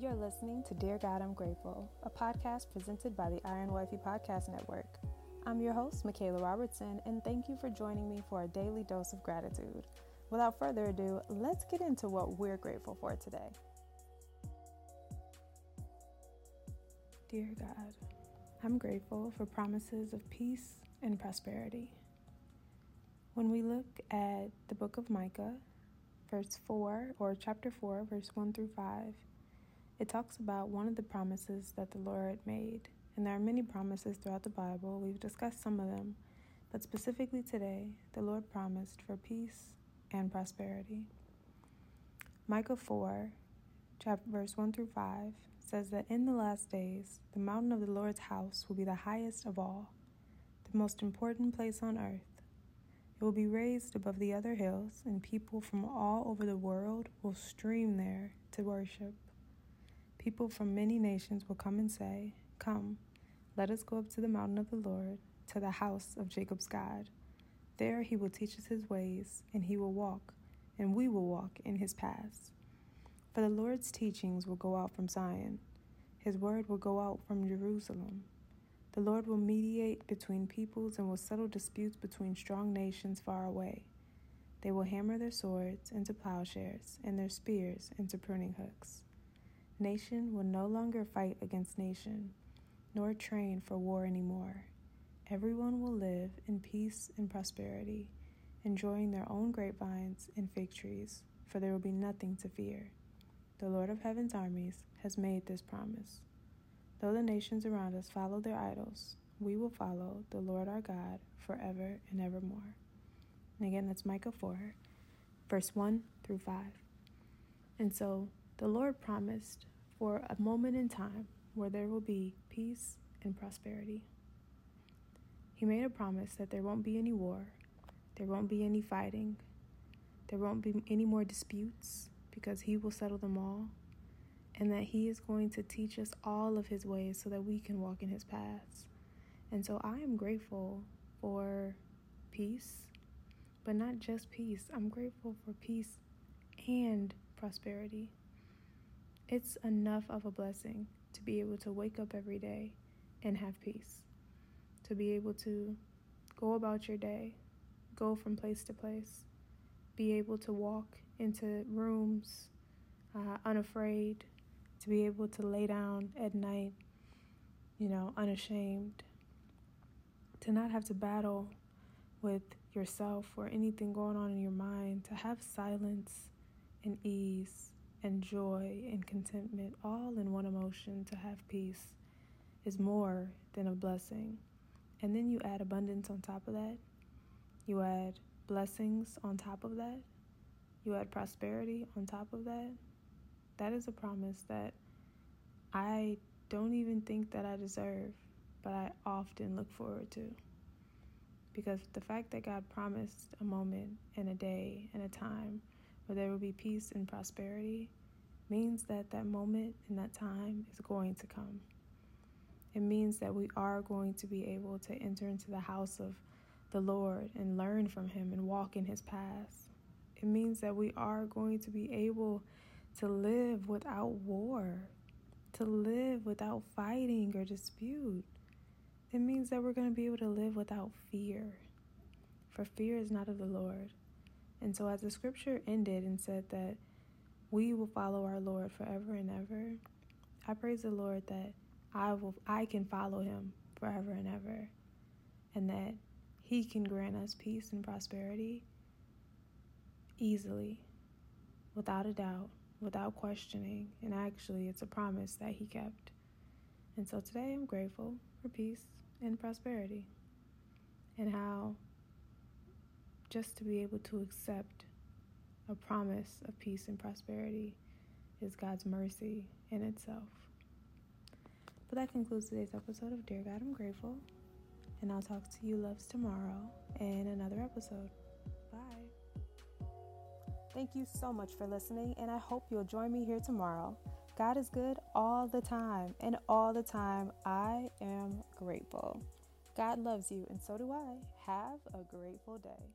You're listening to Dear God, I'm Grateful, a podcast presented by the Iron Wifey Podcast Network. I'm your host, Michaela Robertson, and thank you for joining me for a daily dose of gratitude. Without further ado, let's get into what we're grateful for today. Dear God, I'm grateful for promises of peace and prosperity. When we look at the book of Micah, verse 4, or chapter 4, verse 1 through 5, it talks about one of the promises that the Lord made. And there are many promises throughout the Bible. We've discussed some of them. But specifically today, the Lord promised for peace and prosperity. Micah 4, chapter, verse 1 through 5 says that in the last days, the mountain of the Lord's house will be the highest of all, the most important place on earth. It will be raised above the other hills, and people from all over the world will stream there to worship. People from many nations will come and say, Come, let us go up to the mountain of the Lord, to the house of Jacob's God. There he will teach us his ways, and he will walk, and we will walk in his paths. For the Lord's teachings will go out from Zion, his word will go out from Jerusalem. The Lord will mediate between peoples and will settle disputes between strong nations far away. They will hammer their swords into plowshares and their spears into pruning hooks. Nation will no longer fight against nation, nor train for war anymore. Everyone will live in peace and prosperity, enjoying their own grapevines and fig trees, for there will be nothing to fear. The Lord of heaven's armies has made this promise. Though the nations around us follow their idols, we will follow the Lord our God forever and evermore. And again, that's Micah 4, verse 1 through 5. And so the Lord promised for a moment in time where there will be peace and prosperity. He made a promise that there won't be any war, there won't be any fighting, there won't be any more disputes, because He will settle them all, and that He is going to teach us all of His ways so that we can walk in His paths. And so I am grateful for peace, but not just peace. I'm grateful for peace and prosperity. It's enough of a blessing to be able to wake up every day and have peace, to be able to go about your day, go from place to place, be able to walk into rooms uh, unafraid, to be able to lay down at night, you know, unashamed, to not have to battle with yourself or anything going on in your mind, to have silence and ease and joy and contentment all in one emotion, to have peace is more than a blessing. And then you add abundance on top of that. You add blessings on top of that, you add prosperity on top of that, that is a promise that I don't even think that I deserve, but I often look forward to. Because the fact that God promised a moment and a day and a time where there will be peace and prosperity means that that moment and that time is going to come. It means that we are going to be able to enter into the house of the Lord and learn from Him and walk in His paths. It means that we are going to be able to live without war, to live without fighting or dispute. It means that we're going to be able to live without fear, for fear is not of the Lord. And so, as the scripture ended and said that we will follow our Lord forever and ever, I praise the Lord that I will I can follow him forever and ever and that he can grant us peace and prosperity easily, without a doubt, without questioning. And actually, it's a promise that He kept. And so today I'm grateful for peace and prosperity and how just to be able to accept a promise of peace and prosperity is God's mercy in itself. But that concludes today's episode of Dear God, I'm Grateful. And I'll talk to you loves tomorrow in another episode. Bye. Thank you so much for listening, and I hope you'll join me here tomorrow. God is good all the time, and all the time I am grateful. God loves you, and so do I. Have a grateful day.